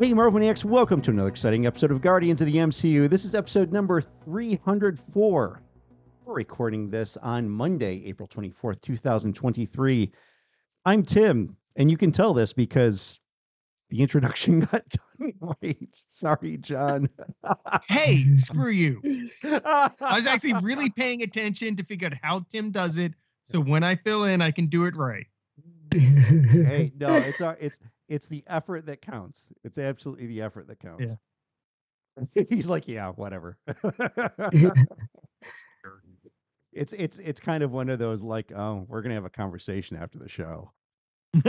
Hey, Marvelianiacs, welcome to another exciting episode of Guardians of the MCU. This is episode number 304. We're recording this on Monday, April 24th, 2023. I'm Tim, and you can tell this because the introduction got done right. Sorry, Jon. hey, screw you. I was actually really paying attention to figure out how Tim does it. So when I fill in, I can do it right. hey, no, it's our it's it's the effort that counts. It's absolutely the effort that counts. Yeah. He's like, yeah, whatever. it's it's it's kind of one of those like, oh, we're gonna have a conversation after the show.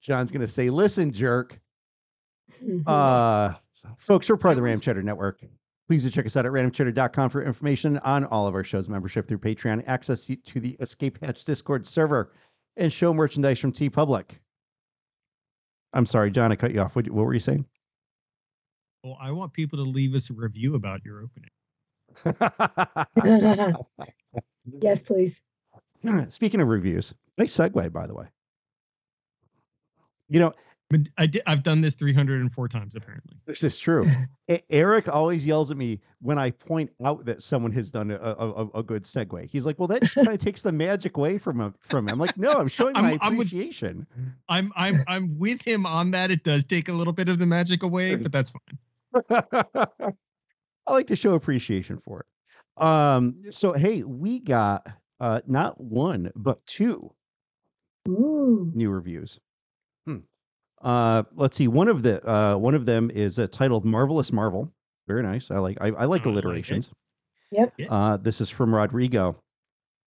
Jon's gonna say, listen, jerk. Uh folks, we're part of the RandomChatter Network. Please do check us out at randomchatter.com for information on all of our shows, membership through Patreon, access to the Escape Hatch Discord server, and show merchandise from TeePublic. I'm sorry, Jon, I cut you off. What, what were you saying? well, I want people to leave us a review about your opening. yes, please. Speaking of reviews, nice segue, by the way. You know, But I did, I've done this 304 times apparently. This is true. E- Eric always yells at me when I point out that someone has done a, a, a- a good segue. He's like, "Well, that just kind of takes the magic away from him." From him, I'm like, "No, I'm showing I'm- my I'm with- appreciation." I'm I'm I'm with him on that. It does take a little bit of the magic away, but that's fine. I like to show appreciation for it. Um, so hey, we got uh not one but two Ooh. new reviews. Uh, let's see. One of the uh one of them is uh, titled "Marvelous Marvel." Very nice. I like I, I like I like alliterations. Yep. Uh, this is from Rodrigo.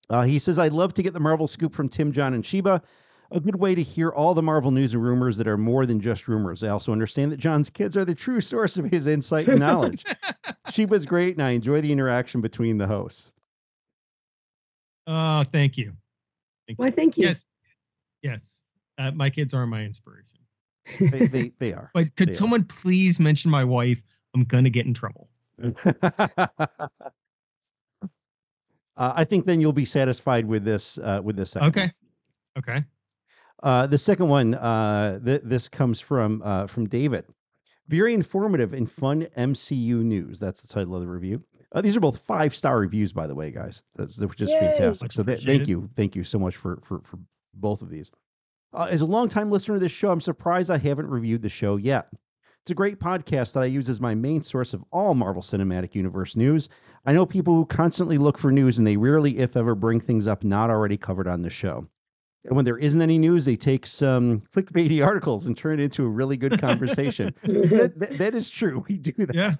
Uh, he says, "I'd love to get the Marvel scoop from Tim, Jon, and Sheba. A good way to hear all the Marvel news and rumors that are more than just rumors. I also understand that Jon's kids are the true source of his insight and knowledge. Sheba's great, and I enjoy the interaction between the hosts. Oh, thank you. Thank Why, thank you. Yes. Yes. Uh, my kids are my inspiration. They, they, they are." But could They are. someone please mention my wife? I'm gonna get in trouble. uh, I think then you'll be satisfied with this. Uh, with this. Second Okay. one. Okay. Uh, the second one. Uh, th- this comes from uh, from David. Very informative and fun MCU news. That's the title of the review. Uh, these are both five star reviews, by the way, guys. That's which is fantastic. So th- thank you, thank you so much for for for both of these. Uh, as a longtime listener to this show, I'm surprised I haven't reviewed the show yet. It's a great podcast that I use as my main source of all Marvel Cinematic Universe news. I know people who constantly look for news and they rarely, if ever, bring things up not already covered on the show. And when there isn't any news, they take some clickbaity articles and turn it into a really good conversation. that, that- that is true. We do that. Yeah.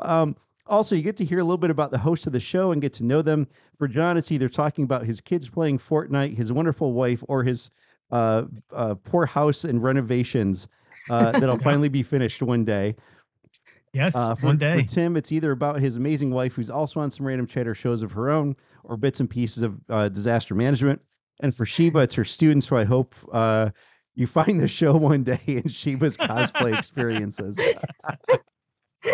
Um, also, you get to hear a little bit about the host of the show and get to know them. For Jon, it's either talking about his kids playing Fortnite, his wonderful wife, or his uh, uh, poor house and renovations uh, that'll finally be finished one day. Yes. Uh, for, one day. for Tim, it's either about his amazing wife, who's also on some random chatter shows of her own, or bits and pieces of uh, disaster management. And for Sheba, it's her students, who I hope uh, you find the show one day in Sheba's cosplay experiences.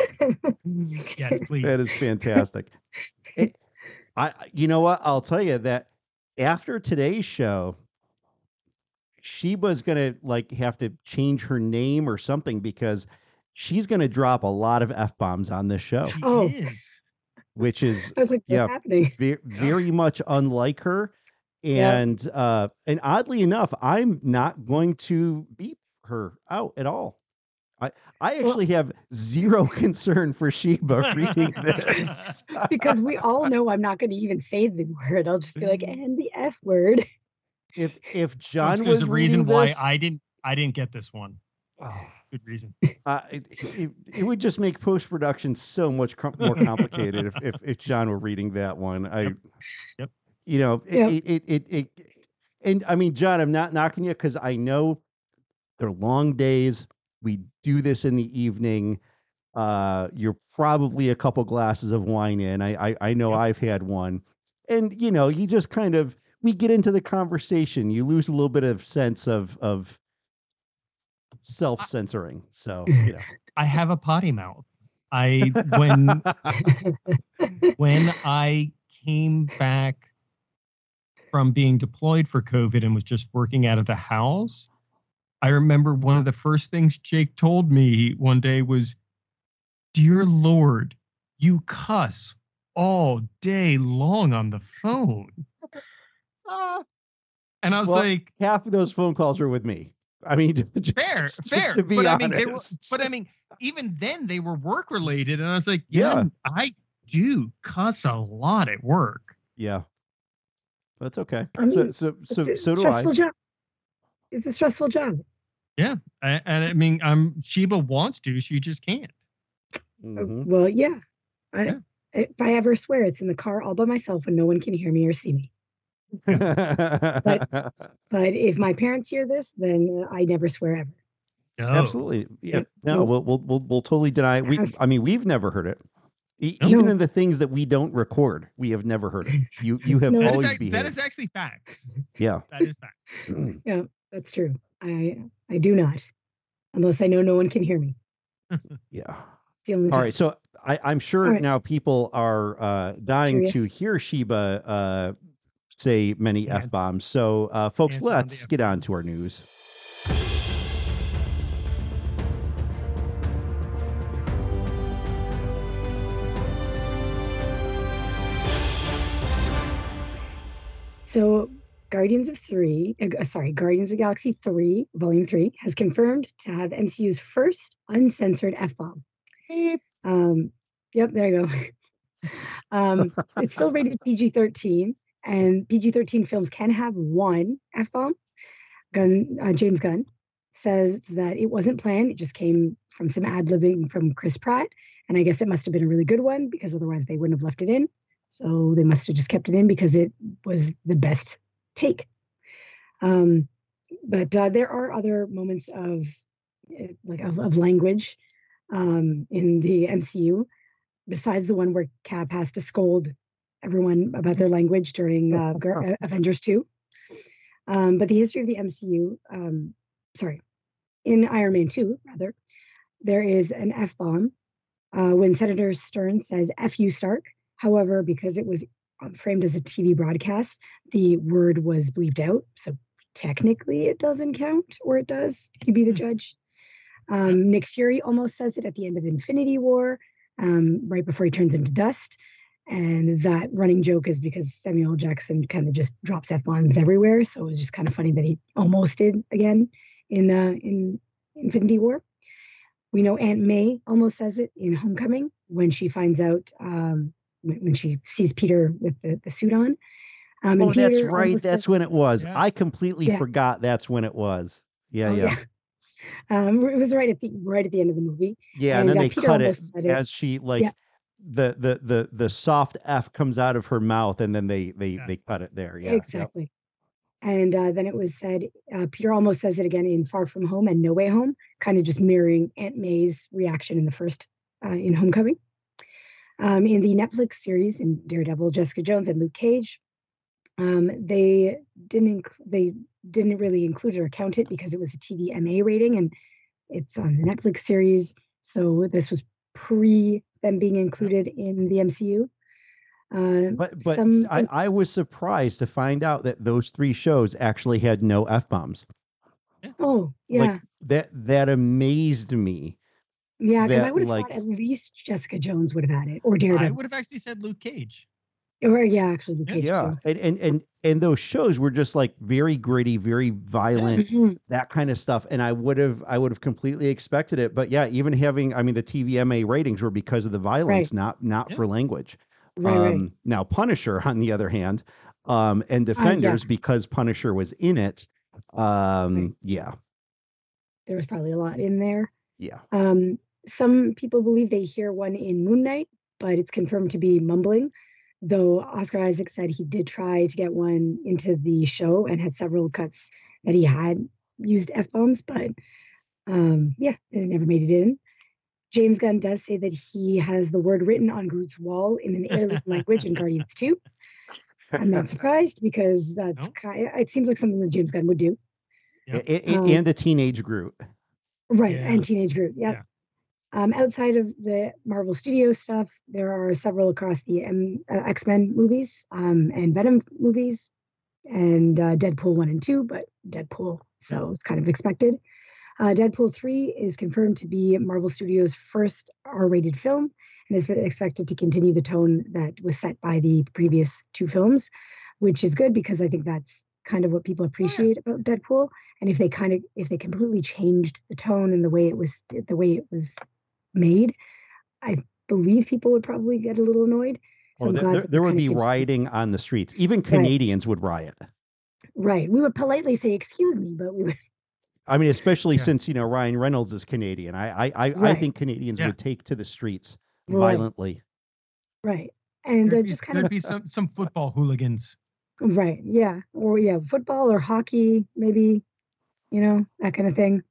yes, please. That is fantastic. It- I, you know what? I'll tell you that after today's show, Sheba's gonna like have to change her name or something because she's gonna drop a lot of f bombs on this show, Oh. which is I was like, Yeah. happening? very, very much unlike her. Yeah. And uh, and oddly enough, I'm not going to beep her out at all. I I Well- actually have zero concern for Sheba reading this. Because we all know I'm not going to even say the word. I'll just be like, and the F word. If if Jon there's was the reason why this, I didn't I didn't get this one. oh, Good reason. uh, it, it, it would just make post production so much com- more complicated if, if if Jon were reading that one. I, Yep. Yep. you know, it, Yep. it, it, it, it, and I mean, Jon, I'm not knocking you because I know they're long days. We do this in the evening. Uh, you're probably a couple glasses of wine in. I, I, I know Yep. I've had one, and you know, you just kind of we get into the conversation. You lose a little bit of sense of of self censoring. So you know. I have a potty mouth. I when when I came back from being deployed for COVID and was just working out of the house, I remember one of the first things Jake told me one day was, Dear Lord, you cuss all day long on the phone. Ah, And I was Well, like, half of those phone calls were with me. I mean, just, fair, just fair. to be but I honest. mean, they were, but I mean, even then they were work related. And I was like, Yeah. yeah, I do cuss a lot at work. yeah, that's okay. I so, mean, so, so, it's a so do I. stressful job. It's a stressful job. Yeah. I, and I mean, I'm Sheba wants to, she just can't. Uh, Mhm. Well, yeah. I, Yeah. If I ever swear, it's in the car all by myself when no one can hear me or see me. But but if my parents hear this, then I never swear ever. No. Absolutely. Yeah. No, we'll, we'll we'll we'll totally deny. We I mean, we've never heard it. E- No. Even in the things that we don't record, we have never heard it. You you have No. Always ac- behaved. that is actually fact. yeah. That is fact. Yeah, that's true. I I do not, unless I know no one can hear me. Yeah. The only All time. right. So I, I'm sure All right. now people are uh, dying to hear Sheba uh, say many Yeah. f bombs. So, uh, folks, Answer let's get on to our news. So, Guardians of Three, uh, sorry, Guardians of the Galaxy Three, Volume Three, has confirmed to have MCU's first uncensored f bomb. Um, yep, there you go. um, it's still rated PG 13, and PG 13 films can have one F bomb. Gunn, uh, James Gunn says that it wasn't planned, it just came from some ad libbing from Chris Pratt. And I guess it must have been a really good one because otherwise they wouldn't have left it in. So they must have just kept it in because it was the best take. Um, but uh, there are other moments of uh, like of, of language um, in the MCU, besides the one where Cap has to scold everyone about their language during uh, uh, Avengers 2. Um, but the history of the MCU, um, sorry, in Iron Man 2, rather, there is an F bomb uh, when Senator Stern says F you, Stark. However, because it was framed as a TV broadcast, the word was bleeped out. So technically it doesn't count, or it does. You be the judge. Um, Nick Fury almost says it at the end of Infinity War, um, right before he turns into dust. And that running joke is because Samuel Jackson kind of just drops f bombs everywhere. So it was just kind of funny that he almost did again in uh, in Infinity War. We know Aunt May almost says it in Homecoming when she finds out um, when, when she sees Peter with the, the suit on. Um, Oh, that's right. That's says- when it was. Yeah. I completely Yeah. forgot that's when it was. Yeah, oh, yeah. Um, it was right at the right at the end of the movie. Yeah, and, And, then uh, they Peter cut it it. as she like the the the the soft F comes out of her mouth, and then they they Yeah. they cut it there. Yeah, yep. exactly. And uh, then it was said, uh, Peter almost says it again in Far From Home and No Way Home, kind of just mirroring Aunt May's reaction in the first uh, in Homecoming. Um, in the Netflix series in Daredevil, Jessica Jones and Luke Cage, um, they didn't inc- they didn't really include it or count it because it was a TVMA rating and it's on the Netflix series. So this was pre them being included in the MCU. Uh, But but some- I, I was surprised to find out that those three shows actually had no f bombs. oh yeah. Like that that amazed me. Yeah, because I would have like- thought at least Jessica Jones would have had it, or I Daredevil, would have actually said Luke Cage. Or yeah, actually Luke Yeah. Yeah, too. and, and and and those shows were just like very gritty, very violent, Mhm. that kind of stuff. And I would have I would have completely expected it. But yeah, even having I mean the TVMA ratings were because of the violence, not not Yeah. for language. Right, right. Um, Now, Punisher, on the other hand, um, and yeah. Defenders, because Punisher was in it, um, yeah, There was probably a lot in there. yeah, Um, some people believe they hear one in Moon Knight, but it's confirmed to be mumbling. Though Oscar Isaac said he did try to get one into the show and had several cuts that he had used f bombs, but um, yeah, it never made it in. James Gunn does say that he has the word written on Groot's wall in an alien language in Guardians 2. I'm not surprised because that's No. kind it seems like something that James Gunn would do. Yeah. A- a- Um, and the teenage Groot. Right, Yeah. and Teenage Groot. Yeah. Yeah. Um, outside of the Marvel Studios stuff, there are several across the M- uh, X Men movies um, and Venom movies. and uh, Deadpool 1 and 2, but Deadpool, so it's kind of expected. Uh, Deadpool 3 is confirmed to be Marvel Studios' first R rated film and is expected to continue the tone that was set by the previous two films, which is good because I think that's kind of what people appreciate about Deadpool. And if they kind of if they completely changed the tone and the way it was the way it was made, I believe people would probably get a little annoyed. So well, there, there would be rioting on the streets. Even Canadians right. would riot. Right. We would politely say, "Excuse me," but we would. I mean, especially yeah. since you know Ryan Reynolds is Canadian. I I I, right. I think Canadians yeah. would take to the streets right. violently. Right. And uh, just kind there'd of be some some football hooligans. Right. Yeah. Or yeah, football or hockey, maybe, you know, that kind of thing.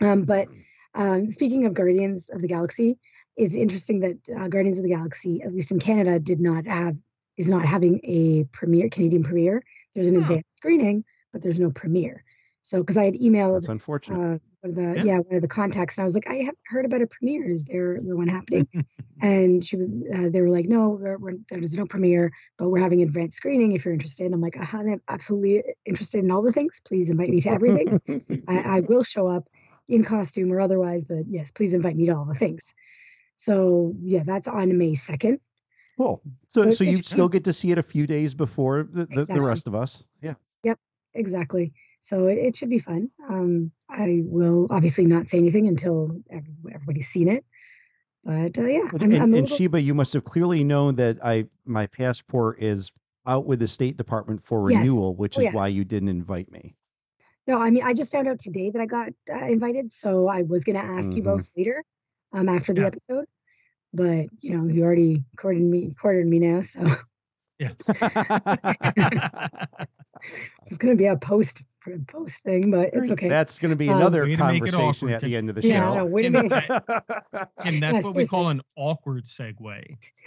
Um, but um, speaking of Guardians of the Galaxy, it's interesting that uh, Guardians of the Galaxy, at least in Canada, did not have is not having a premiere Canadian premiere. There's an advanced screening, but there's no premiere. So because I had emailed, that's unfortunate. Uh, the yeah. yeah. one of the contacts, and I was like, I haven't heard about a premiere. Is there, the one happening? and she, uh, they were like, No, we're, we're, there's no premiere, but we're having advanced screening if you're interested. And I'm like, uh-huh, I'm absolutely interested in all the things. Please invite me to everything. I, I will show up in costume or otherwise, but yes, please invite me to all the things. So yeah, that's on May second. Cool. So so you still get to see it a few days before the, the, exactly. the rest of us. Yeah. Yep. Exactly. So it, it should be fun. Um, I will obviously not say anything until everybody's seen it. But uh, yeah, I'm, and, I'm and Sheba, you must have clearly known that I my passport is out with the State Department for renewal, yes. which oh, is yeah. why you didn't invite me. No, I mean I just found out today that I got uh, invited, so I was going to ask mm-hmm. you both later, um, after the yeah. episode. But you know, you already courted me, courted me now, so yeah, it's going to be a post post thing, but it's okay. That's going to be um, another um, conversation at the end of the yeah, show. No, Tim, that, Tim, that's yeah, what we call an awkward segue.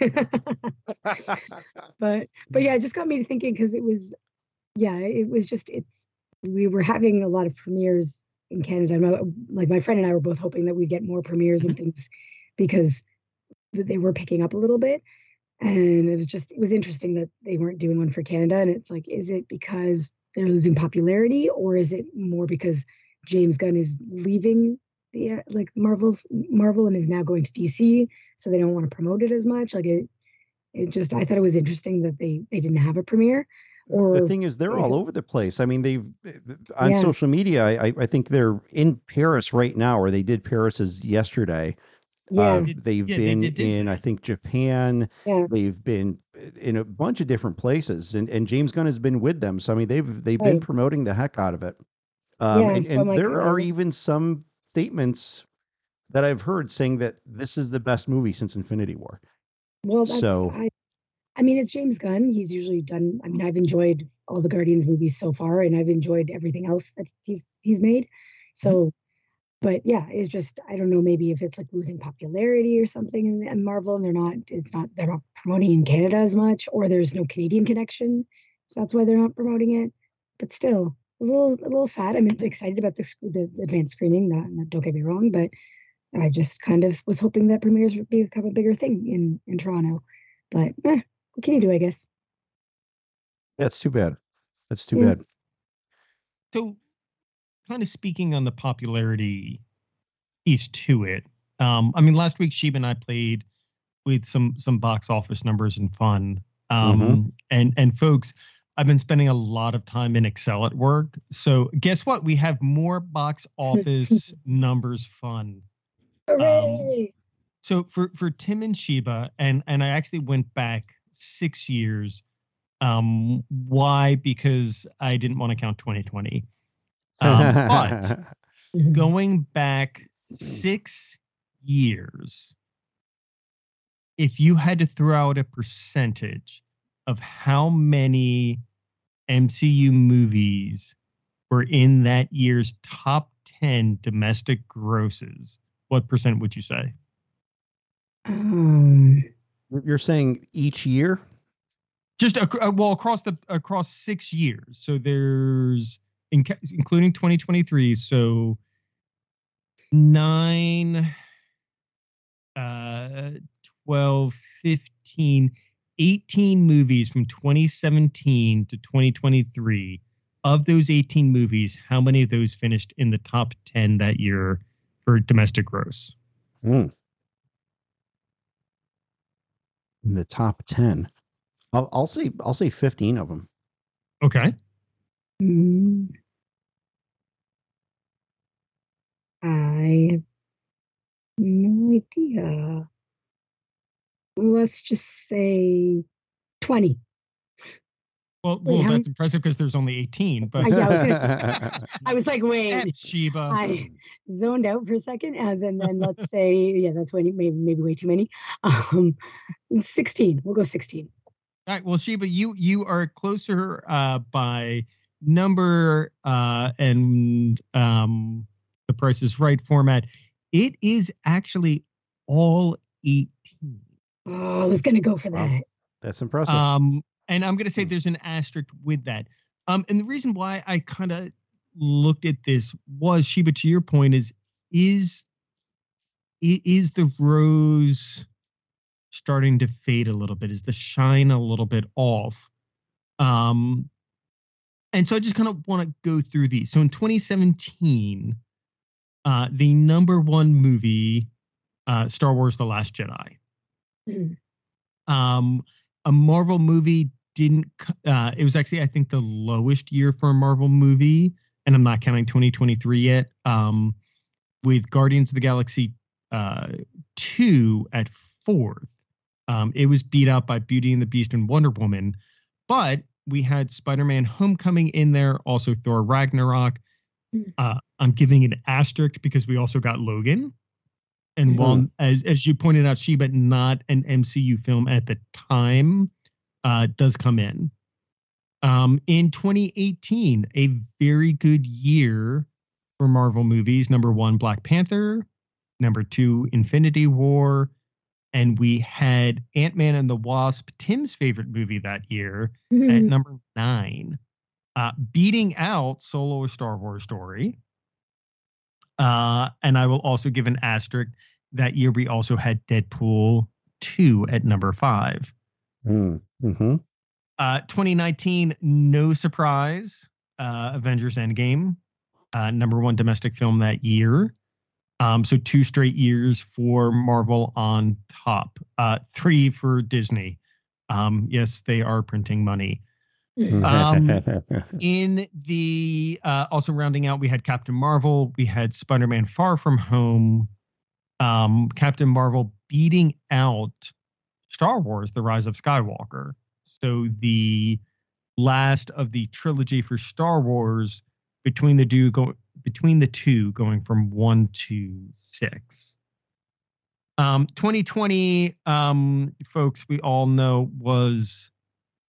but but yeah, it just got me to thinking because it was yeah, it was just it's we were having a lot of premieres in Canada. Like my friend and I were both hoping that we'd get more premieres mm-hmm. and things because they were picking up a little bit. And it was just it was interesting that they weren't doing one for Canada. And it's like, is it because they're losing popularity, or is it more because James Gunn is leaving the uh, like Marvel's Marvel and is now going to DC, so they don't want to promote it as much? Like it, it just I thought it was interesting that they they didn't have a premiere. Or the thing is, they're all over the place. I mean, they've on yeah. social media. I, I think they're in Paris right now, or they did Paris's yesterday. Yeah. Uh, they've yeah, been they in, I think, Japan. Yeah. They've been in a bunch of different places, and, and James Gunn has been with them. So I mean, they've they've right. been promoting the heck out of it. Um, yeah, and, so and like, there are even some statements that I've heard saying that this is the best movie since Infinity War. Well, so I, I mean, it's James Gunn. He's usually done. I mean, I've enjoyed all the Guardians movies so far, and I've enjoyed everything else that he's he's made. Mm-hmm. So but yeah, it's just I don't know maybe if it's like losing popularity or something in, in, Marvel and they're not it's not they're not promoting in Canada as much or there's no Canadian connection, so that's why they're not promoting it. But still, a little a little sad. I'm excited about the the advanced screening. Not, not, don't get me wrong, but I just kind of was hoping that premieres would become a bigger thing in in Toronto. But eh, what can you do? I guess. That's too bad. That's too yeah. bad. So kind of speaking on the popularity piece to it. Um, I mean, last week Sheba and I played with some some box office numbers and fun. Um, mm-hmm. and and folks, I've been spending a lot of time in Excel at work. So guess what? We have more box office numbers fun. Hooray! Um, so for for Tim and Sheba, and and I actually went back six years. Um, why? Because I didn't want to count 2020. Um, but going back six years, if you had to throw out a percentage of how many MCU movies were in that year's top 10 domestic grosses, what percent would you say? Um, You're saying each year? Just uh, well across the across six years. So there's in, including 2023. So nine, uh, 12, 15, 18 movies from 2017 to 2023. Of those 18 movies, how many of those finished in the top 10 that year for domestic gross? Mm. In the top 10. I'll, I'll say I'll say 15 of them. Okay. Mm. I have no idea. Let's just say 20. Well, Wait, well, how that's impressive because there's only 18. But I, yeah, I, was gonna, I was like, wait, That's Sheba. I zoned out for a second, and then then let's say, yeah, that's way maybe maybe way too many. Um, 16. We'll go 16. All right. Well, Sheba, you you are closer uh, by number uh, and um, the Price is Right format. It is actually all 18. Oh, I was gonna go for Wow. that. That's impressive. Um, and I'm going to say Hmm. there's an asterisk with that. Um, and the reason why I kind of looked at this was Sheba. To your point, is is is the rose starting to fade a little bit? Is the shine a little bit off? Um, and so I just kind of want to go through these. So in 2017, uh, the number one movie, uh, Star Wars: The Last Jedi. Mm. Um, a Marvel movie didn't. Uh, it was actually, I think, the lowest year for a Marvel movie, and I'm not counting 2023 yet. Um, with Guardians of the Galaxy uh, two at fourth, um, it was beat out by Beauty and the Beast and Wonder Woman, but we had Spider-Man: Homecoming in there, also Thor: Ragnarok. Mm. Uh, I'm giving an asterisk because we also got Logan. And while, as as you pointed out, Sheba, not an MCU film at the time, uh, does come in. Um, in 2018, a very good year for Marvel movies. Number one, Black Panther. Number two, Infinity War. And we had Ant Man and the Wasp, Tim's favorite movie that year, at Mhm. number nine, uh, beating out Solo: A Star Wars Story. Uh, and I will also give an asterisk. That year, we also had Deadpool two at number five. Mm, hmm Uh, 2019, no surprise. Uh, Avengers Endgame, uh, number one domestic film that year. Um, so two straight years for Marvel on top. Uh, three for Disney. Um, yes, they are printing money. Mhm. Um, in the uh, also rounding out, we had Captain Marvel, we had Spider Man Far From Home, um, Captain Marvel beating out Star Wars: The Rise of Skywalker. So the last of the trilogy for Star Wars between the two go between the two going from one to six. Um, 2020, um, folks, we all know was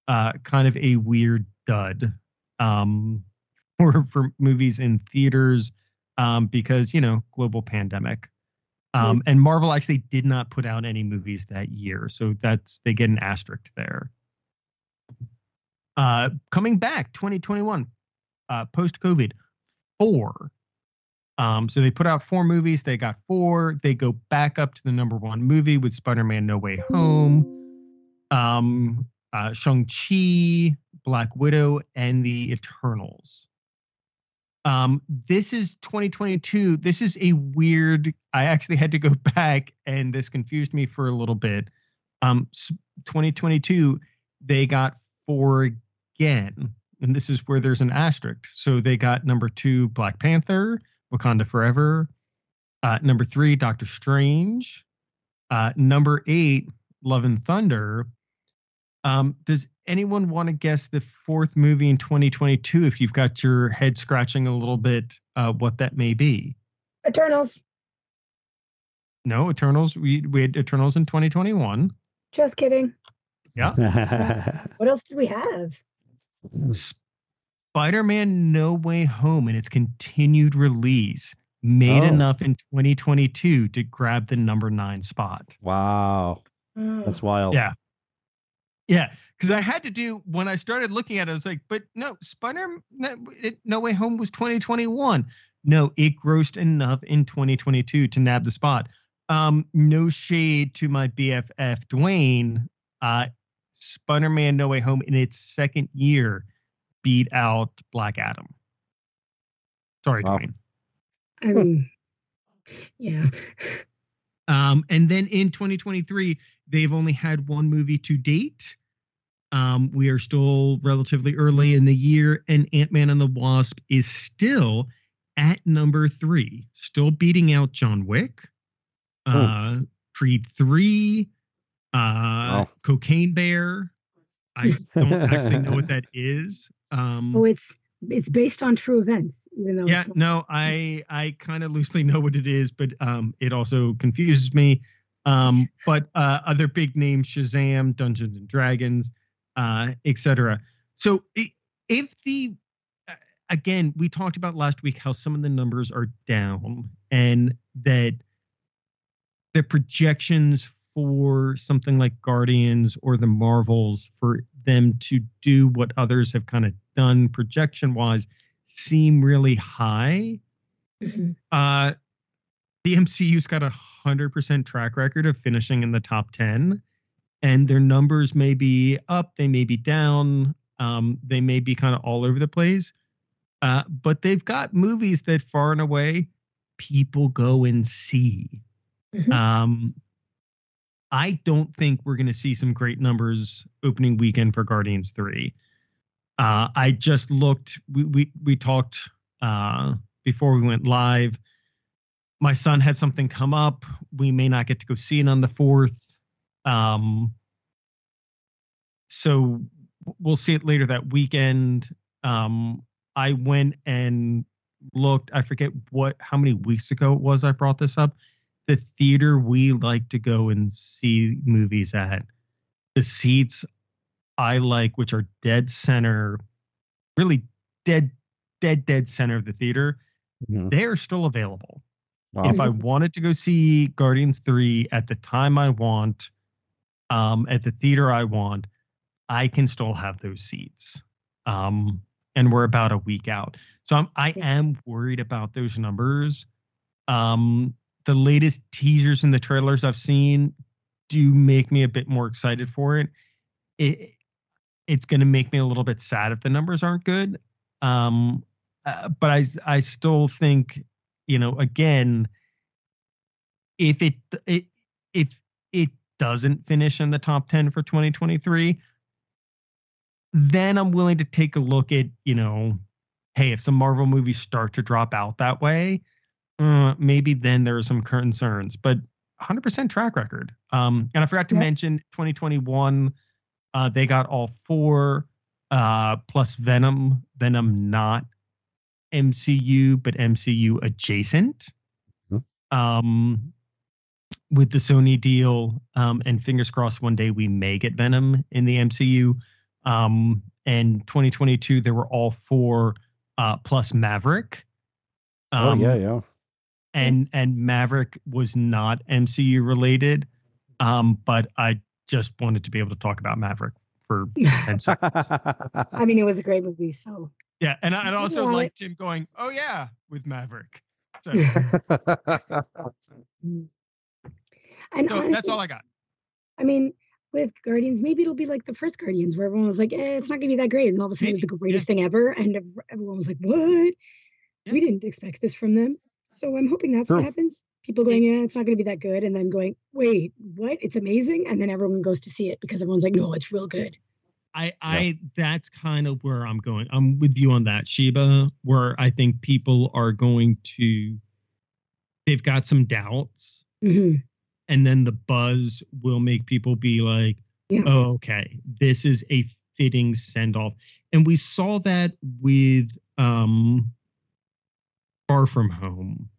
uh, kind of a weird dud um, for for movies in theaters um, because you know global pandemic. Um, and Marvel actually did not put out any movies that year, so that's they get an asterisk there. Uh, coming back, 2021, uh, post COVID, four. Um, so they put out four movies. They got four. They go back up to the number one movie with Spider-Man: No Way Home, um, uh, Shang-Chi, Black Widow, and the Eternals. Um, this is 2022. This is a weird. I actually had to go back, and this confused me for a little bit. Um, 2022, they got four again, and this is where there's an asterisk. So they got number two, Black Panther, Wakanda Forever. Uh, number three, Doctor Strange. Uh, number eight, Love and Thunder. Um, does anyone want to guess the fourth movie in 2022? If you've got your head scratching a little bit, uh, what that may be? Eternals. No, Eternals. We we had Eternals in 2021. Just kidding. Mm-hmm. What else did we have? Spider-Man: No Way Home and its continued release made Oh. enough in 2022 to grab the number nine spot. wow. Oh, That's wild. Yeah. Yeah, because I had to do when I started looking at it, I was like, but no, Spider no, it, no Way Home was 2021. No, it grossed enough in 2022 to nab the spot. Um, no shade to my BFF Dwayne. Uh, Spider-Man: No Way Home in its second year beat out Black Adam. Sorry, Wow. Dwayne. I mean, yeah. Um, and then in 2023, they've only had one movie to date. Um, we are still relatively early in the year, and Ant Man and the Wasp is still at number three, still beating out John Wick, uh, Creed 3, uh, Wow. Cocaine Bear. I don't actually know what that is. Um, Oh, it's it's based on true events, even though yeah it's no i i kind of loosely know what it is but um it also confuses me um but uh other big names shazam dungeons and dragons uh etc so if the uh, again we talked about last week how some of the numbers are down and that the projections for something like guardians or the marvels for them to do what others have kind of done projection wise seem really high. Mhm. Uh, the MCU's got a hundred percent track record of finishing in the top ten, and their numbers may be up, they may be down, um, they may be kind of all over the place. Uh, but they've got movies that far and away people go and see. Mhm. Um, I don't think we're going to see some great numbers opening weekend for Guardians Three. Uh, I just looked. We we we talked uh, before we went live. My son had something come up. We may not get to go see it on the fourth. Um, so we'll see it later that weekend. Um, I went and looked. I forget what how many weeks ago it was. I brought this up. The theater we like to go and see movies at. The seats I like, which are dead center, really dead, dead, dead center of the theater, Mhm. they are still available. Wow. If I wanted to go see Guardians 3 at the time I want, um, at the theater I want, I can still have those seats. Um, and we're about a week out. So I'm, I am worried about those numbers. Um, the latest teasers and the trailers I've seen do make me a bit more excited for it. It it's going to make me a little bit sad if the numbers aren't good. Um, uh, but I I still think you know again if it, it if doesn't finish in the top 10 for 2023 then i'm willing to take a look at you know hey if some marvel movies start to drop out that way uh, maybe then there are some concerns but 100% track record um and i forgot to Yeah. mention 2021 uh they got all four uh plus venom venom not mcu but mcu adjacent Mhm. um with the Sony deal, um, and fingers crossed one day we may get Venom in the MCU. Um, and 2022, there were all four uh, plus Maverick. oh Um, yeah, yeah. and and Maverick was not MCU related, um, but I just wanted to be able to talk about Maverick for 10 seconds. I mean, it was a great movie. So yeah, and I- I'd also Yeah. liked him going, "Oh yeah," with Maverick. So, and so honestly, that's all I got. I mean, with Guardians, maybe it'll be like the first Guardians, where everyone was like, "Eh, it's not gonna be that great," and all of a sudden it was the Maybe, greatest thing ever, and everyone was like, "What? Yeah. We didn't expect this from them." So I'm hoping that's True. what happens. People going, "Yeah, it's not gonna be that good," and then going, "Wait, what? It's amazing!" And then everyone goes to see it because everyone's like, "No, it's real good." I, I that's kind of where I'm going. I'm with you on that, Sheba, where I think people are going to they've got some doubts hmm and then the buzz will make people be like, Yeah. oh, okay, this is a fitting send off. And we saw that with um Far From Home,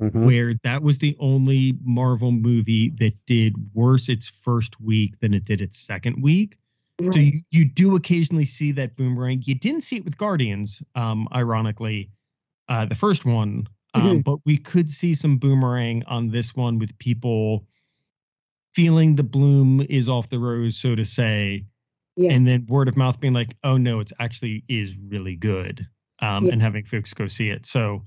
Mhm. where that was the only Marvel movie that did worse its first week than it did its second week. Right. So you, you do occasionally see that boomerang. You didn't see it with Guardians, um, ironically, uh, the first one, um, but we could see some boomerang on this one with people feeling the bloom is off the rose, so to say, yeah. and then word of mouth being like, "Oh no, it's actually is really good," um, Yeah. and having folks go see it. So,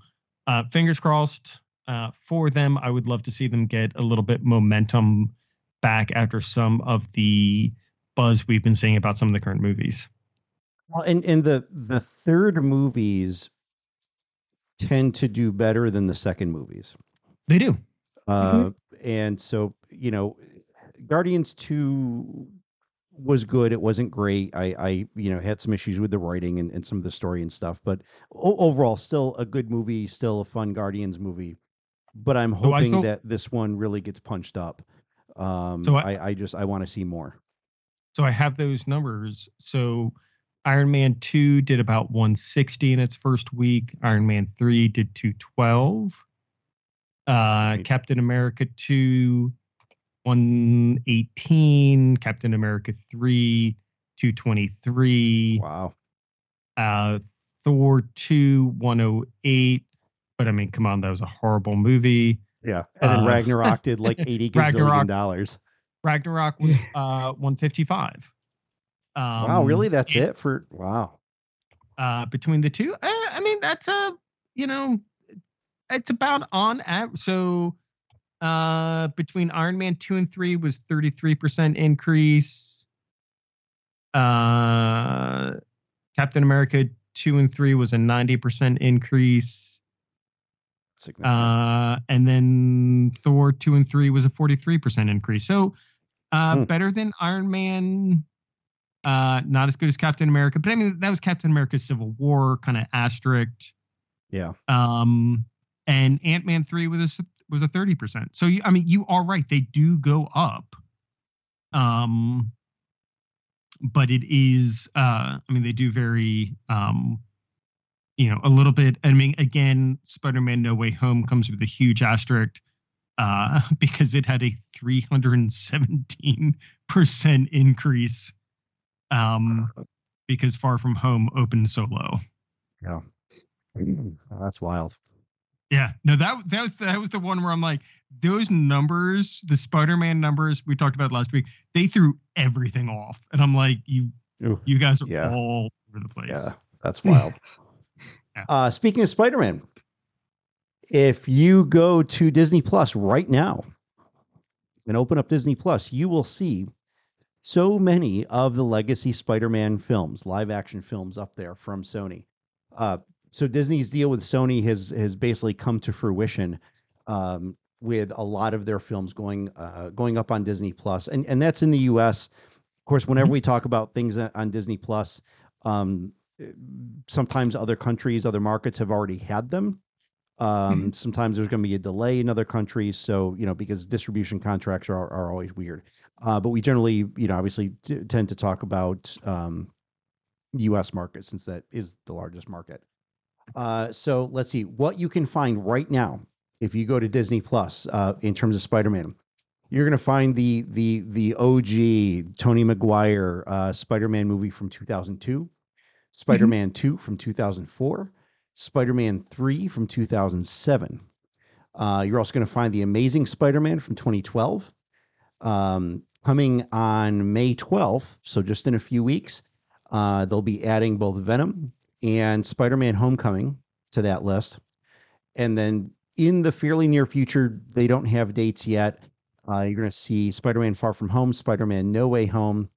uh, fingers crossed uh, for them. I would love to see them get a little bit momentum back after some of the buzz we've been seeing about some of the current movies. Well, and and the the third movies tend to do better than the second movies. They do. Uh, mm-hmm. And so, you know, Guardians 2 was good. It wasn't great. I, I, you know, had some issues with the writing and, and some of the story and stuff, but o- overall, still a good movie, still a fun Guardians movie. But I'm hoping so saw, that this one really gets punched up. Um, so I, I, I just I want to see more. So I have those numbers. So Iron Man 2 did about 160 in its first week. Iron Man 3 did 212. Uh, right. Captain America 2, 118. Captain America 3, 223. Wow. Uh, Thor 2, 108. But I mean, come on, that was a horrible movie. Yeah. And then uh, Ragnarok did like 80 gazillion dollars. Ragnarok was uh 155. Um, wow, really? That's it, it for wow. Uh, between the two, uh, I mean, that's a you know, it's about on average. So, uh, between Iron Man two and three was thirty three percent increase. Uh, Captain America two and three was a ninety percent increase. Uh, and then Thor two and three was a forty three percent increase. So, uh, hmm. better than Iron Man uh, not as good as Captain America, but I mean that was Captain America's Civil War kind of asterisk. Yeah. Um, and Ant Man three was a, was a thirty percent. So you, I mean, you are right; they do go up. Um, but it is, uh, I mean, they do very, um, you know, a little bit. I mean, again, Spider Man No Way Home comes with a huge asterisk uh, because it had a 317% increase um, because Far From Home opened so low. Yeah, that's wild. Yeah, no that that was that was the one where I'm like, those numbers, the Spider-Man numbers we talked about last week, they threw everything off, and I'm like, you Ooh, you guys are yeah. all over the place. Yeah, that's wild. yeah. Uh, speaking of Spider-Man, if you go to Disney Plus right now and open up Disney Plus, you will see so many of the legacy Spider-Man films, live action films up there from Sony. Uh, so Disney's deal with Sony has has basically come to fruition um, with a lot of their films going uh, going up on Disney Plus, and and that's in the U.S. Of course, whenever mm-hmm. we talk about things on Disney Plus, um, sometimes other countries, other markets have already had them. Um, mm-hmm. Sometimes there's going to be a delay in other countries, so you know because distribution contracts are are always weird. Uh, but we generally, you know, obviously t- tend to talk about um, U.S. market since that is the largest market. Uh, so let's see what you can find right now if you go to Disney Plus uh, in terms of Spider-Man. You're going to find the the the OG Tobey Maguire uh, Spider-Man movie from 2002, Spider-Man mm-hmm. 2 from 2004, Spider-Man 3 from 2007. Uh, you're also going to find the Amazing Spider-Man from 2012. Um, coming on May 12th, so just in a few weeks, uh, they'll be adding both Venom and Spider Man Homecoming to that list. And then in the fairly near future, they don't have dates yet. Uh, you're going to see Spider Man Far From Home, Spider Man No Way Home,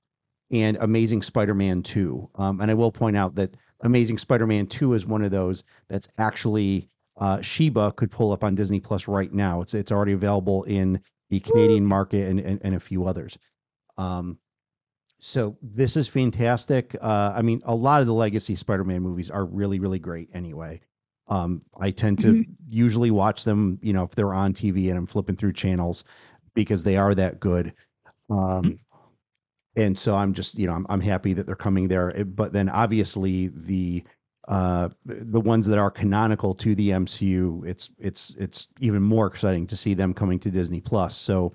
and Amazing Spider Man 2. Um, and I will point out that Amazing Spider Man 2 is one of those that's actually uh, Sheba could pull up on Disney Plus right now. It's, it's already available in the Canadian market and, and, and a few others. Um, so this is fantastic. Uh, I mean, a lot of the legacy Spider-Man movies are really, really great anyway. Um, I tend to mm-hmm. usually watch them, you know, if they're on TV and I'm flipping through channels because they are that good. Um, mm-hmm. And so I'm just, you know, I'm, I'm happy that they're coming there. But then obviously the uh, the ones that are canonical to the MCU, it's it's it's even more exciting to see them coming to Disney Plus. So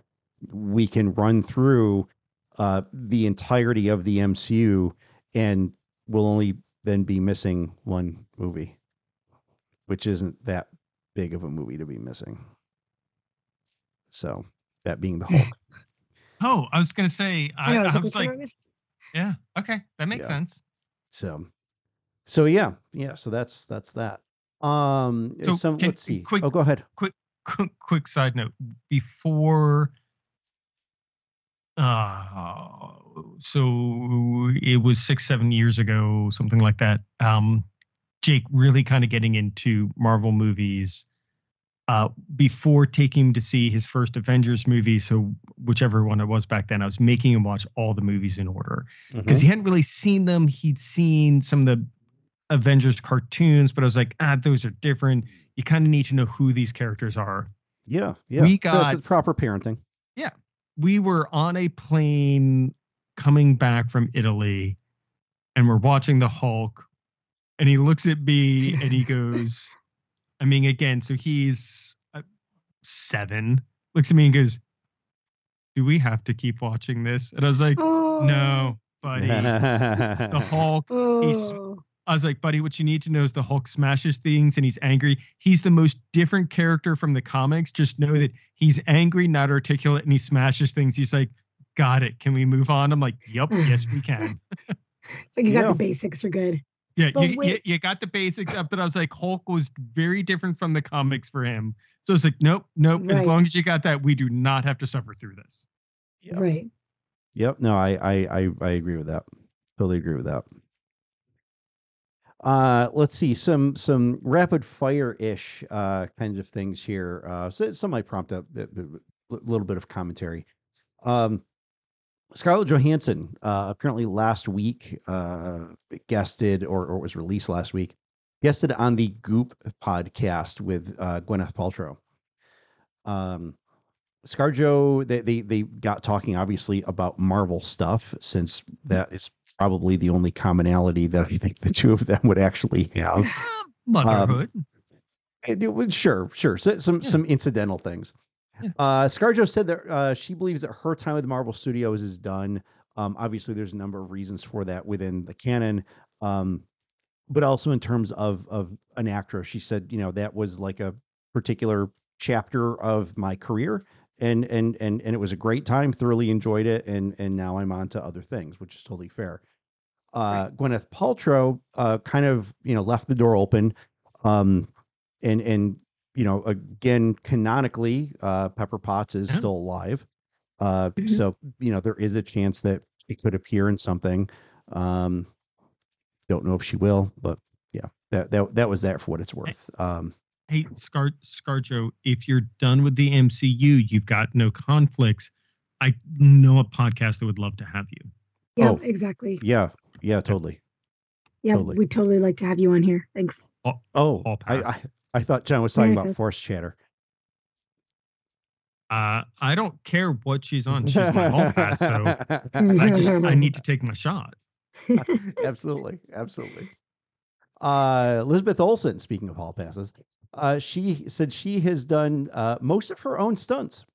we can run through uh, the entirety of the MCU, and we'll only then be missing one movie, which isn't that big of a movie to be missing. So that being the Hulk. Oh, I was gonna say, I, I, I was like, yeah, okay, that makes yeah. sense. So so yeah, yeah. So that's that's that. Um, so some can, let's see. Quick, oh, go ahead. Quick, quick, quick side note. Before, uh, so it was six, seven years ago, something like that. Um, Jake really kind of getting into Marvel movies uh, before taking him to see his first Avengers movie. So whichever one it was back then, I was making him watch all the movies in order because Mhm. he hadn't really seen them. He'd seen some of the Avengers cartoons, but I was like, ah, those are different. You kind of need to know who these characters are. Yeah, yeah. We That's got- proper parenting. Yeah. We were on a plane coming back from Italy and we're watching the Hulk and he looks at me and he goes, I mean, again, so he's uh, seven, looks at me and goes, Do we have to keep watching this? And I was like, Oh, No, buddy. The Hulk, Oh, I was like, buddy, what you need to know is the Hulk smashes things and he's angry. He's the most different character from the comics. Just know that he's angry, not articulate, and he smashes things. He's like, got it. Can we move on? I'm like, yep, yes, we can. it's like you got Yeah. the basics are good. Yeah, But you, you, you got the basics up, but I was like, Hulk was very different from the comics for him. So it's like, nope, nope. As long as you got that, we do not have to suffer through this. Yeah. Right. Yep. No, I, I I I agree with that. Totally agree with that. Uh, let's see some some rapid fire ish uh kind of things here. Uh, so some might prompt up a- a little bit of commentary. Um, Scarlett Johansson uh, apparently last week uh, guested or, or was released last week guested on the Goop podcast with uh, Gwyneth Paltrow. Um, ScarJo, they, they they got talking obviously about Marvel stuff since that is probably the only commonality that I think the two of them would actually have. Motherhood. It- it sure, sure, so, some Yeah. some incidental things. Uh, ScarJo said that uh, she believes that her time with Marvel Studios is done. Um, obviously, there's a number of reasons for that within the canon, um, but also in terms of of an actress. She said, you know, that was like a particular chapter of my career, and and and and it was a great time. Thoroughly enjoyed it, and and now I'm on to other things, which is totally fair. Uh, Gwyneth Paltrow uh, kind of you know left the door open, um, and and you know again canonically, uh, Pepper Potts is Yeah. still alive, uh, Mhm. so you know there is a chance that it could appear in something. Um, don't know if she will, but yeah, that that that was that for what it's worth. Um, hey, Scar Scarjo, if you're done with the MCU, you've got no conflicts. I know a podcast that would love to have you. Yeah, Oh. exactly. yeah, yeah, totally. Yeah, totally. we'd totally like to have you on here. Thanks. Oh, All I, I pass. I thought Jon was talking about force chatter. Uh, I don't care what she's on. She's my hall pass, so I just I need to take my shot. absolutely, absolutely. Uh, Elizabeth Olsen, speaking of hall passes, uh, she said she has done uh, most of her own stunts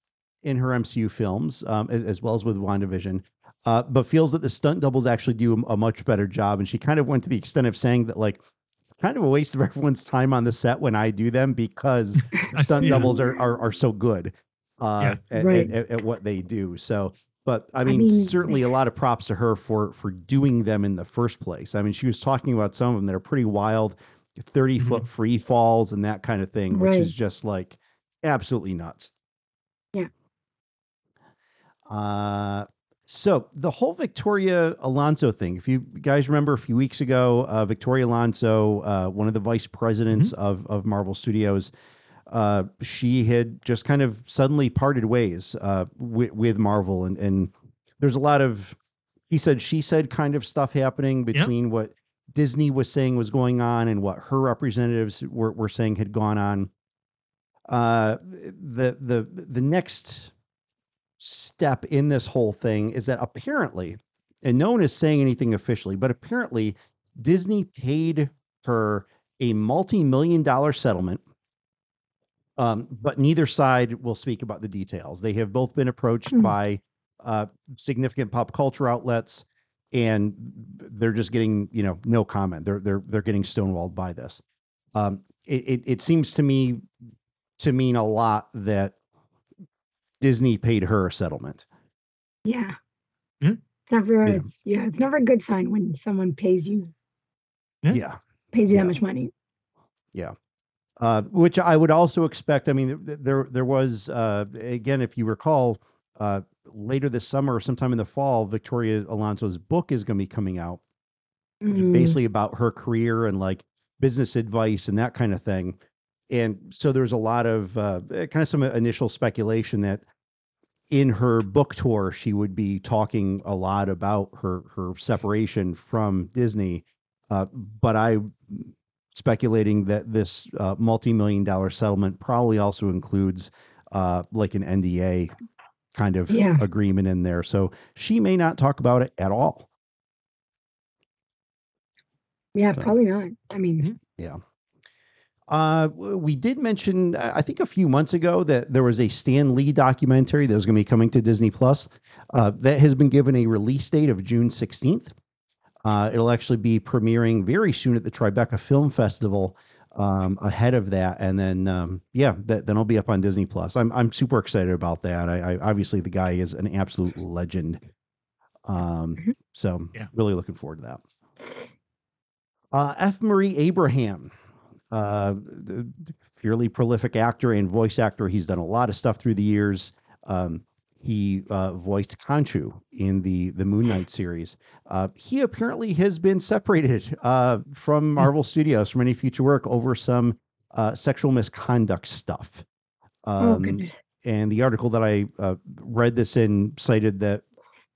in her MCU films, um, as, as well as with WandaVision, uh, but feels that the stunt doubles actually do a, a much better job. And she kind of went to the extent of saying that, like, it's kind of a waste of everyone's time on the set when I do them because stunt Yeah. doubles are, are are so good uh, at, Right. at, at what they do. So, but I mean, mean, certainly a lot of props to her for for doing them in the first place. I mean, she was talking about some of them that are pretty wild, thirty foot free falls and that kind of thing, which is just like absolutely nuts. Yeah. Uh, so the whole Victoria Alonso thing, if you guys remember a few weeks ago, uh, Victoria Alonso, uh, one of the vice presidents of, of Marvel Studios, uh, she had just kind of suddenly parted ways uh, with, with Marvel. And, and there's a lot of, he said, she said kind of stuff happening between what Disney was saying was going on and what her representatives were, were saying had gone on. Uh, the, the, the next step in this whole thing is that apparently, and no one is saying anything officially, but apparently Disney paid her a multi-million dollar settlement. Um, but neither side will speak about the details. They have both been approached Hmm. by uh, significant pop culture outlets, and they're just getting, you know, no comment. They're they're they're getting stonewalled by this. Um, it, it it seems to me to mean a lot that Disney paid her a settlement. yeah. Yeah. It's never Yeah. it's yeah, it's never a good sign when someone pays you Yeah. Yeah. pays you Yeah. that much money. Yeah. Uh, which I would also expect. I mean, there there was uh, again, if you recall, uh, later this summer or sometime in the fall, Victoria Alonso's book is going to be coming out, Mm, basically about her career and like business advice and that kind of thing. And so there's a lot of uh, kind of some initial speculation that in her book tour she would be talking a lot about her her separation from Disney. Uh, but I speculating that this uh, multi-million dollar settlement probably also includes uh, like an NDA kind of Yeah. agreement in there. So she may not talk about it at all. yeah, so- probably not. I mean, Uh, we did mention, I think, a few months ago that there was a Stan Lee documentary that was going to be coming to Disney Plus. Uh, that has been given a release date of June sixteenth. Uh, it'll actually be premiering very soon at the Tribeca Film Festival. Um, ahead of that, and then um, yeah, that, then it'll be up on Disney Plus. I'm I'm super excited about that. I, I obviously the guy is an absolute legend. Um, Mhm. so Yeah. really looking forward to that. Uh, F. Murray Abraham, uh, fairly prolific actor and voice actor. He's done a lot of stuff through the years. Um, he uh, voiced Khonshu in the the Moon Knight series. Uh, he apparently has been separated uh, from Marvel Studios from any future work over some uh, sexual misconduct stuff. oh Um, goodness. and the article that I uh, read this in cited that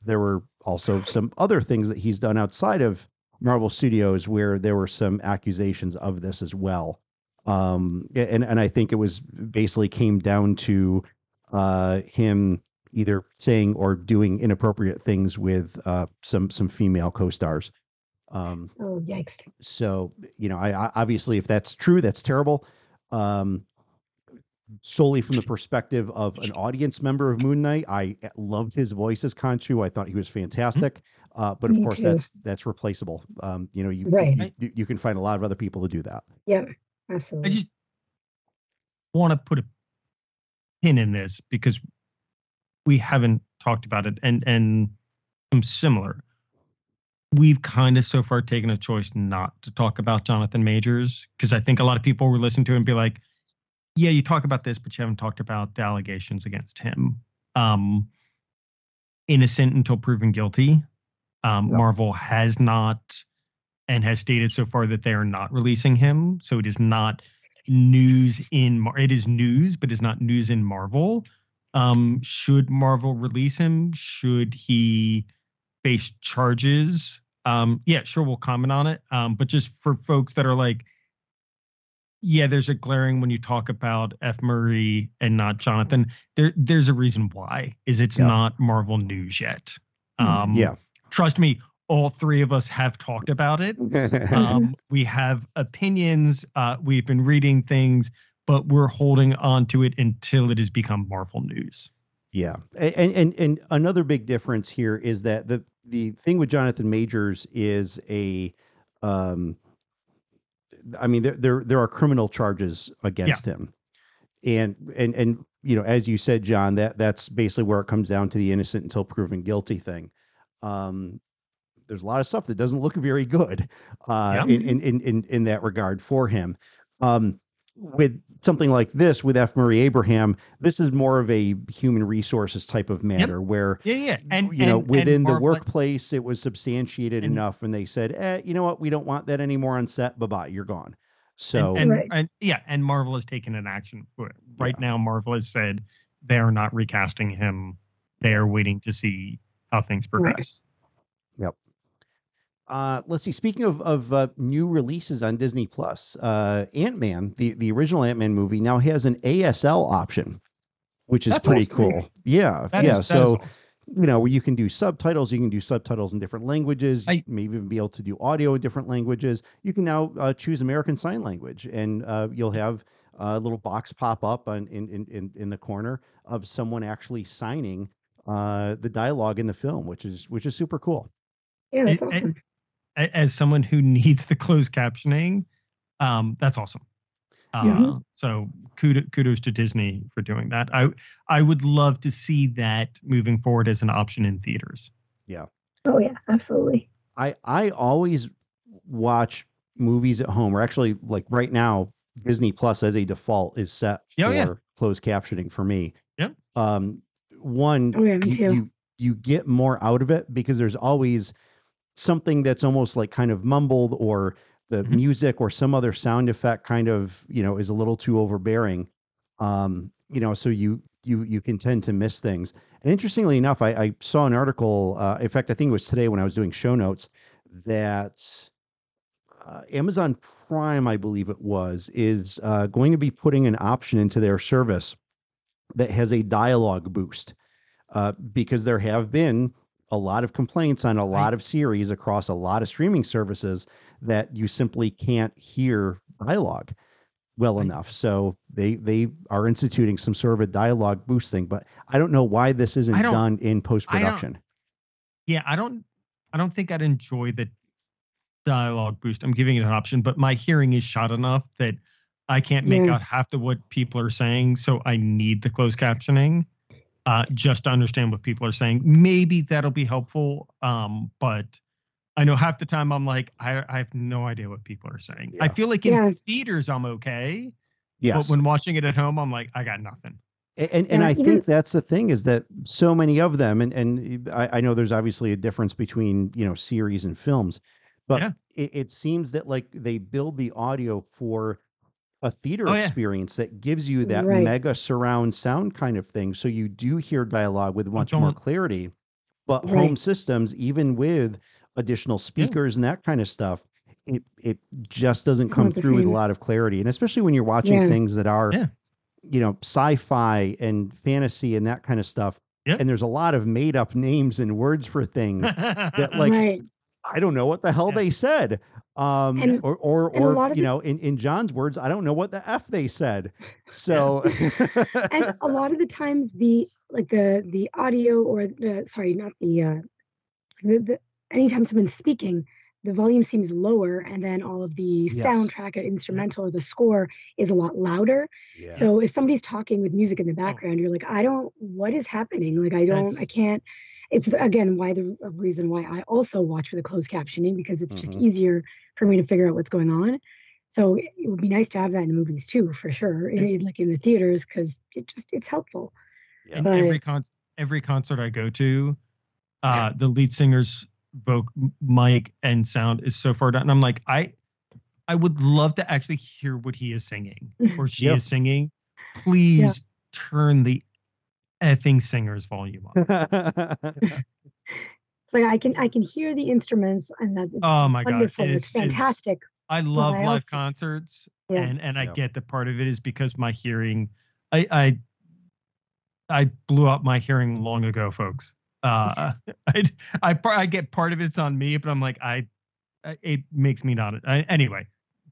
there were also some other things that he's done outside of Marvel Studios where there were some accusations of this as well. Um, and and I think it was basically came down to uh, him either saying or doing inappropriate things with uh, some some female co-stars. Um, Oh yikes. so you know I, I obviously if that's true that's terrible um solely from the perspective of an audience member of moon knight i loved his voice as Khonshu. i thought he was fantastic uh but of Me course too. that's that's replaceable um you know you, Right. you you you can find a lot of other people to do that Yep. I just want to put a pin in this because we haven't talked about it, and and I'm similar. We've kind of so far taken a choice not to talk about Jonathan Majors because I think a lot of people were listening to it and be like, "Yeah, you talk about this, but you haven't talked about the allegations against him." Um, innocent until proven guilty. Um, Yep. Marvel has not and has stated so far that they are not releasing him. So it is not news in Mar- it is news, but it's not news in Marvel. Um, should Marvel release him? Should he face charges? Um, yeah, sure, we'll comment on it. Um, but just for folks that are like, yeah, there's a glaring when you talk about F. Murray and not Jonathan. There, there's a reason why. Is it's Yeah. not Marvel news yet. Hmm. Um, yeah trust me, all three of us have talked about it. Um, we have opinions. Uh, we've been reading things, but we're holding on to it until it has become Marvel news. Yeah, and and and another big difference here is that the the thing with Jonathan Majors is a, um, I mean there there there are criminal charges against him, and and and you know as you said, Jon, that that's basically where it comes down to the innocent until proven guilty thing. Um, there's a lot of stuff that doesn't look very good uh, Yeah. in, in in in in that regard for him. Um, with something like this with F. Murray Abraham, this is more of a human resources type of matter where Yeah, yeah, and you know and- and within the Marvel- workplace it was substantiated and- enough and they said eh, you know what we don't want that anymore on set bye bye you're gone so and, and, Right. and- yeah, and Marvel has taken an action for it. Right Yeah. now, Marvel has said they are not recasting him. They are waiting to see how things progress. Uh let's see speaking of of uh, new releases on disney plus uh ant-man the the original ant-man movie now has an asl option which is That's pretty awesome. cool yeah That is- yeah that is so awesome. you know, where you can do subtitles, you can do subtitles in different languages, I- you may even be able to do audio in different languages. You can now uh, choose American Sign Language, and uh, you'll have a little box pop up on, in, in, in, in the corner of someone actually signing uh, the dialogue in the film, which is which is super cool. Yeah, that's It- it- awesome. A- as someone who needs the closed captioning, um, that's awesome. Uh, Yeah. So kudos, kudos to Disney for doing that. I I would love to see that moving forward as an option in theaters. Yeah. Oh yeah, absolutely. I I always watch movies at home, or actually, like right now, Disney Plus as a default is set Oh, for yeah. closed captioning for me. Yep. Um, one, Oh, yeah, me you, too. you you get more out of it because there's always something that's almost like kind of mumbled or the Mhm. music or some other sound effect kind of you know is a little too overbearing um you know so you you you can tend to miss things and interestingly enough i, I saw an article uh, in fact i think it was today when i was doing show notes that uh, amazon prime i believe it was is uh, going to be putting an option into their service that has a dialogue boost uh, because there have been a lot of complaints on a lot of series across a lot of streaming services that you simply can't hear dialogue well Right. enough. So they they are instituting some sort of a dialogue boost thing, but I don't know why this isn't done in post production. Yeah, I don't I don't think I'd enjoy the dialogue boost. I'm giving it an option, but my hearing is shot enough that I can't make Yeah. out half of what people are saying, so I need the closed captioning uh, just to understand what people are saying. Maybe that'll be helpful, um, but I know half the time I'm like, I, I have no idea what people are saying. I feel like in Yeah. theaters I'm okay, Yes. but when watching it at home, I'm like, I got nothing. A- And and I even- think that's the thing is that so many of them, and and I, I know there's obviously a difference between you know series and films, but Yeah. it, it seems that like they build the audio for a theater Oh, yeah. experience that gives you that Right. mega surround sound kind of thing, so you do hear dialogue with much more clarity. But home systems, even with additional speakers and that kind of stuff, it it just doesn't It's come through with a lot of clarity, and especially when you're watching Yeah. things that are Yeah. you know, sci-fi and fantasy and that kind of stuff. Yep. And there's a lot of made up names and words for things that like right. I don't know what the hell Yeah. they said. Um And- or or or you know, in, in Jon's words, I don't know what the F they said. So and a lot of the times the like the the audio or the sorry not the uh the, the anytime someone's speaking the volume seems lower and then all of the Yes. soundtrack or instrumental or the score is a lot louder yeah. so if somebody's talking with music in the background you're like i don't what is happening like i don't i can't it's again why the reason why i also watch with the closed captioning because it's just Mhm. easier for me to figure out what's going on so it it would be nice to have that in movies too for sure in- like in the theaters because it just it's helpful Yeah. But- every con every concert I go to, uh, the lead singer's voc mic and sound is so far down. And I'm like, I I would love to actually hear what he is singing or she Yep. is singing. Please turn the effing singer's volume up. It's like I can I can hear the instruments and that Oh my God, wonderful. it It's, is- it's- fantastic. I love I live also- concerts, Yeah. and and I Yeah. get that part of it is because my hearing, I I I blew up my hearing long ago, folks. Uh, I I I get part of it's on me, but I'm like I, I- it makes me not. I, anyway,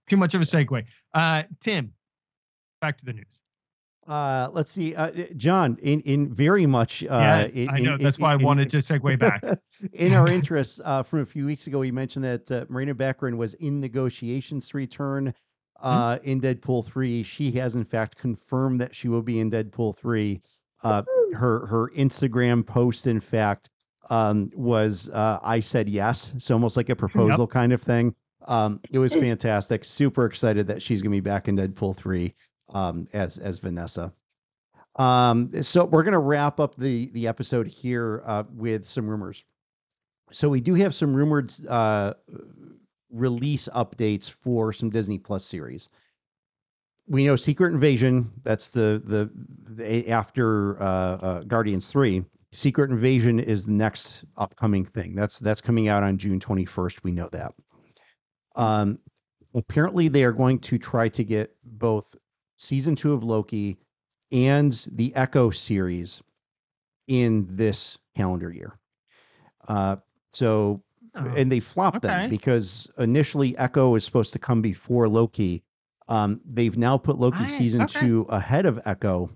too much of a segue. Uh, Tim, back to the news. Uh let's see. Uh Jon, in in very much uh yes, in, I know. in- That's in- why I wanted to segue back. in our interests, uh, from a few weeks ago, we mentioned that uh, Morena Baccarin was in negotiations to return uh, in Deadpool three. She has in fact confirmed that she will be in Deadpool three. Uh, her her Instagram post, in fact, um, was uh, I said yes, so almost like a proposal kind of thing. Um, it was fantastic. Super excited that she's gonna be back in Deadpool three um, as as Vanessa. Um, so we're gonna wrap up the the episode here uh, with some rumors. So we do have some rumored uh, release updates for some Disney Plus series. We know Secret Invasion. That's the the, the after uh, uh, Guardians three. Secret Invasion is the next upcoming thing. That's that's coming out on June twenty first. We know that. Um, apparently, they are going to try to get both season two of Loki and the Echo series in this calendar year. Uh, so Oh, and they flopped okay. them because initially Echo is supposed to come before Loki. Um, they've now put Loki Right, season okay. two ahead of Echo,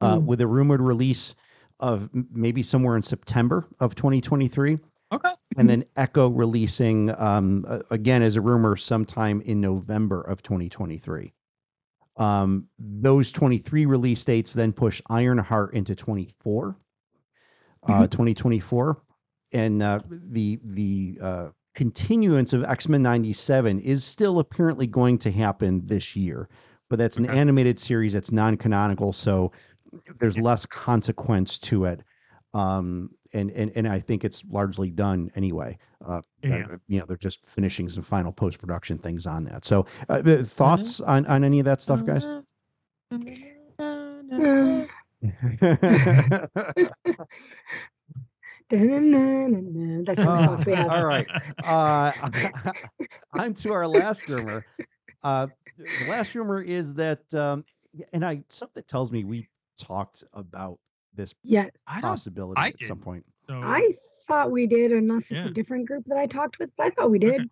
uh, Mm. with a rumored release of maybe somewhere in September of 2023, okay. and then Echo releasing um, again as a rumor sometime in November of 2023. Um, those 23 release dates then push Ironheart into 24, uh, Mhm. 2024, and uh, the the uh, continuance of X Men '97 is still apparently going to happen this year, but that's an Okay. animated series that's non-canonical, so there's less consequence to it. Um, and, and, and I think it's largely done anyway. Uh, Yeah. uh, you know, they're just finishing some final post production things on that. So, uh, the thoughts on, on any of that stuff, guys? Uh. That's the we have. all right. Uh, on to our last rumor. Uh, the last rumor is that, um, and I something tells me we talked about this Yeah, possibility I at some didn't. point. So, I thought we did, unless it's Yeah. a different group that I talked with, but I thought we did. Okay.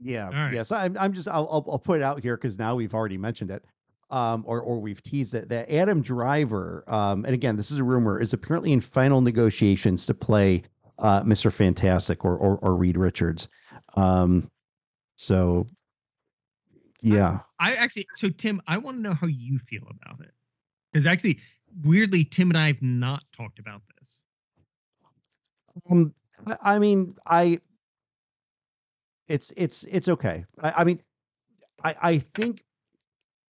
Yeah. All right. Yes. I'm, I'm just, I'll, I'll, I'll put it out here because now we've already mentioned it. Um, or, or we've teased it that Adam Driver, um, and again, this is a rumor, is apparently in final negotiations to play uh, Mr. Fantastic or, or, or Reed Richards. Um, so, yeah. I actually, so Tim, I want to know how you feel about it. Because actually, weirdly, Tim and I have not talked about this. Um, I- mean, I, it's, it's, it's okay. I, I mean, I, I think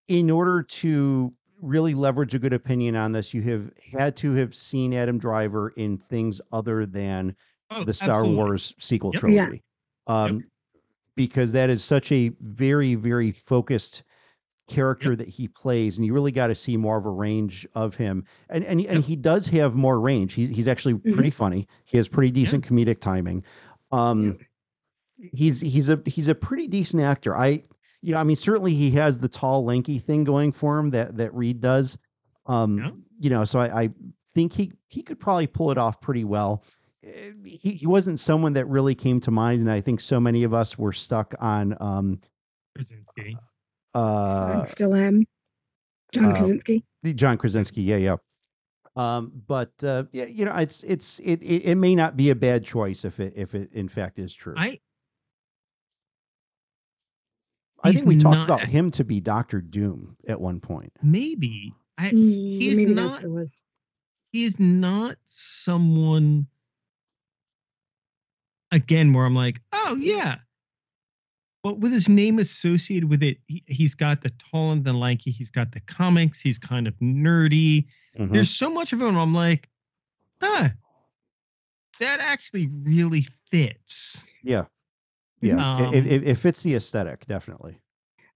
in order to really leverage a good opinion on this, you have had to have seen Adam Driver in things other than Oh, the Star absolutely. Wars sequel Yep. Yeah. trilogy. Um, because that is such a very, very focused character that he plays, and you really got to see more of a range of him. And and and Yep. he does have more range. He's he's actually pretty funny. He has pretty decent comedic timing. Um, he's he's a he's a pretty decent actor. I you know I mean certainly he has the tall lanky thing going for him that that Reed does. Um, you know, so I, I think he he could probably pull it off pretty well. Eh, He he wasn't someone that really came to mind, and I think so many of us were stuck on um Krasinski. Uh I still am. John uh, Krasinski. the John Krasinski, yeah, yeah. Um, but uh, yeah, you know, it's it's it, it it may not be a bad choice if it if it in fact is true. I I think we talked not- about him to be Doctor Doom at one point. maybe I he's Maybe not- that's what it was. he not someone again where I'm like, oh yeah. But with his name associated with it, he, he's got the tall and the lanky, he's got the comics, he's kind of nerdy. Mhm. There's so much of him. I'm like, huh, that actually really fits. Yeah, yeah. it, Um, it, it fits the aesthetic definitely.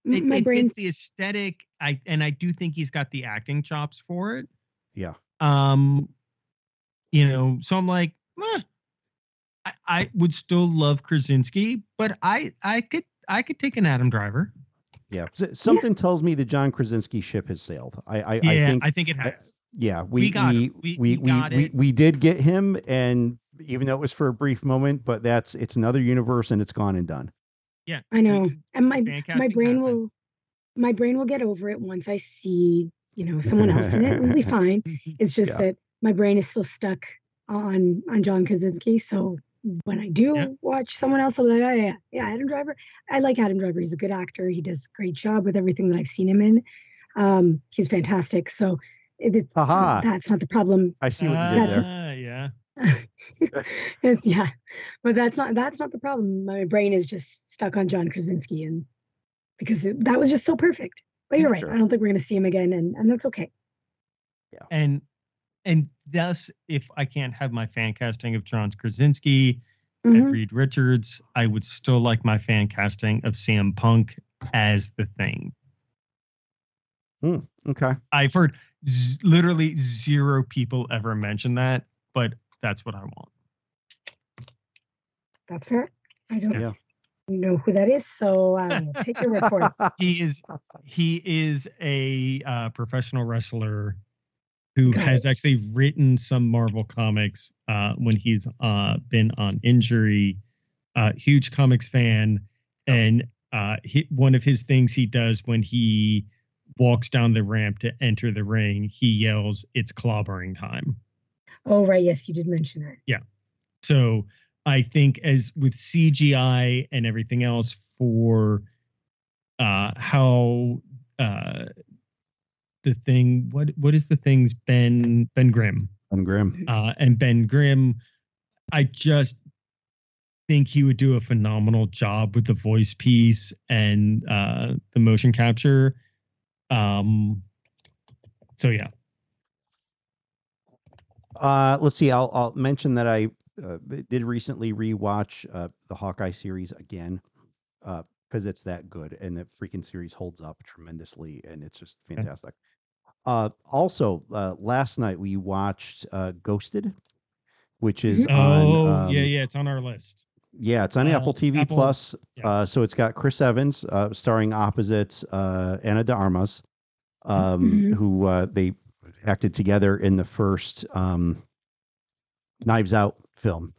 M- It, My it brain fits the aesthetic. I and I do think he's got the acting chops for it. Yeah. Um, you know, so I'm like, eh, I, I would still love Krasinski, but I I could I could take an Adam Driver. Yeah, S- something tells me the John Krasinski ship has sailed. I I, Yeah, I think it I- has. yeah we we got we. We- we we we, got we, it. we did get him, and even though it was for a brief moment, but that's it's another universe and it's gone and done. yeah, I know. And my my brain happened. will my brain will get over it once I see, you know, someone else in it. We'll be fine. It's just Yeah. that my brain is still stuck on on John Krasinski. So when I do Yeah. watch someone else, I'm like, oh yeah, yeah, Adam Driver. I like Adam Driver. He's a good actor. He does a great job with everything that I've seen him in. Um, he's fantastic. So it, it's, Haha. that's not the problem. I see what you did That's there. Ah, yeah. Yeah, but that's not that's not the problem. My brain is just stuck on John Krasinski, and because it, that was just so perfect. But you're right. Sure. I don't think we're going to see him again, and and that's okay. Yeah. And and thus if i can't have my fan casting of john krasinski Mhm. and reed richards i would still like my fan casting of CM Punk as the thing Okay. i've heard z- literally zero people ever mention that but that's what i want That's fair. I don't Yeah. know who that is, so I will take your word for it. he is he is a uh, professional wrestler who has actually written some Marvel comics uh, when he's uh, been on injury. Uh, huge comics fan, and uh, he, one of his things he does when he walks down the ramp to enter the ring, he yells, "It's clobbering time." Oh right, yes, you did mention that. Yeah. So I think as with CGI and everything else for uh how uh the thing what what is the things Ben Ben Grimm And Grimm. uh and Ben Grimm I just think he would do a phenomenal job with the voice piece and uh the motion capture um so yeah Uh, let's see. I'll, I'll mention that I uh, did recently rewatch uh, the Hawkeye series again because uh, it's that good and the freaking series holds up tremendously and it's just fantastic. Uh, also, uh, last night we watched uh, Ghosted, which is oh on, um, yeah yeah it's on our list. Yeah, it's on Uh, Apple TV Apple- Plus. yeah. Uh, so it's got Chris Evans uh, starring opposite uh, Ana de Armas, um, Mhm. who uh, they acted together in the first um, Knives Out film.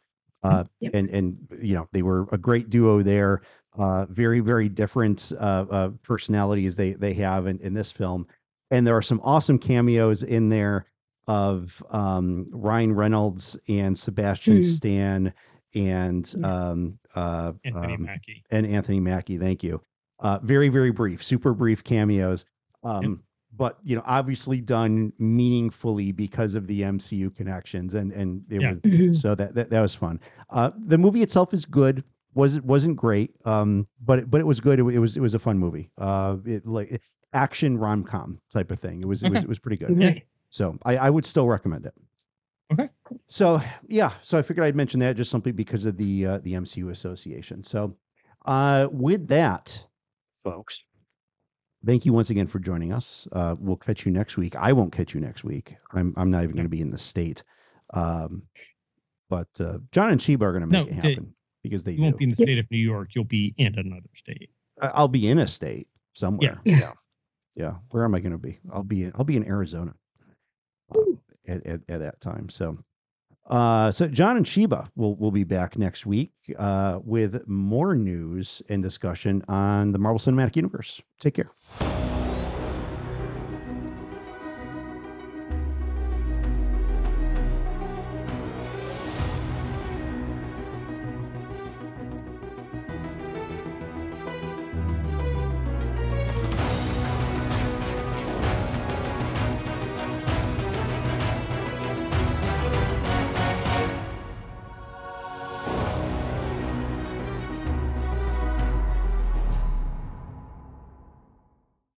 Uh, Yep. and and you know they were a great duo there. Uh, very very different uh, uh, personalities they they have in, in this film, and there are some awesome cameos in there of um, Ryan Reynolds and Sebastian Mm. Stan and um, uh, Anthony um, Mackie. and Anthony Mackie. Thank you. Uh, very, very brief, super brief cameos. Um, But you know, obviously done meaningfully because of the MCU connections, and and it Yeah. was Mhm. so that, that that was fun. Uh, the movie itself is good. was it wasn't great, um, but it, but it was good. It, it was it was a fun movie. Uh, it like action rom com type of thing. It was it was it was pretty good. Right. So I, I would still recommend it. Okay. So yeah, so I figured I'd mention that just simply because of the uh, the MCU association. So uh, with that, folks, thank you once again for joining us. Uh, we'll catch you next week. I won't catch you next week. I'm I'm not even going to be in the state. Um, but uh, Jon and Sheba are going to make No, it they- happen because they won't be in the state of New York. You'll be in another state. I- I'll be in a state somewhere. Yeah. Yeah. Yeah. Where am I going to be? I'll be in, I'll be in Arizona uh, at, at, at that time. So, uh, so Jon and Sheba will, will be back next week, uh, with more news and discussion on the Marvel Cinematic Universe. Take care.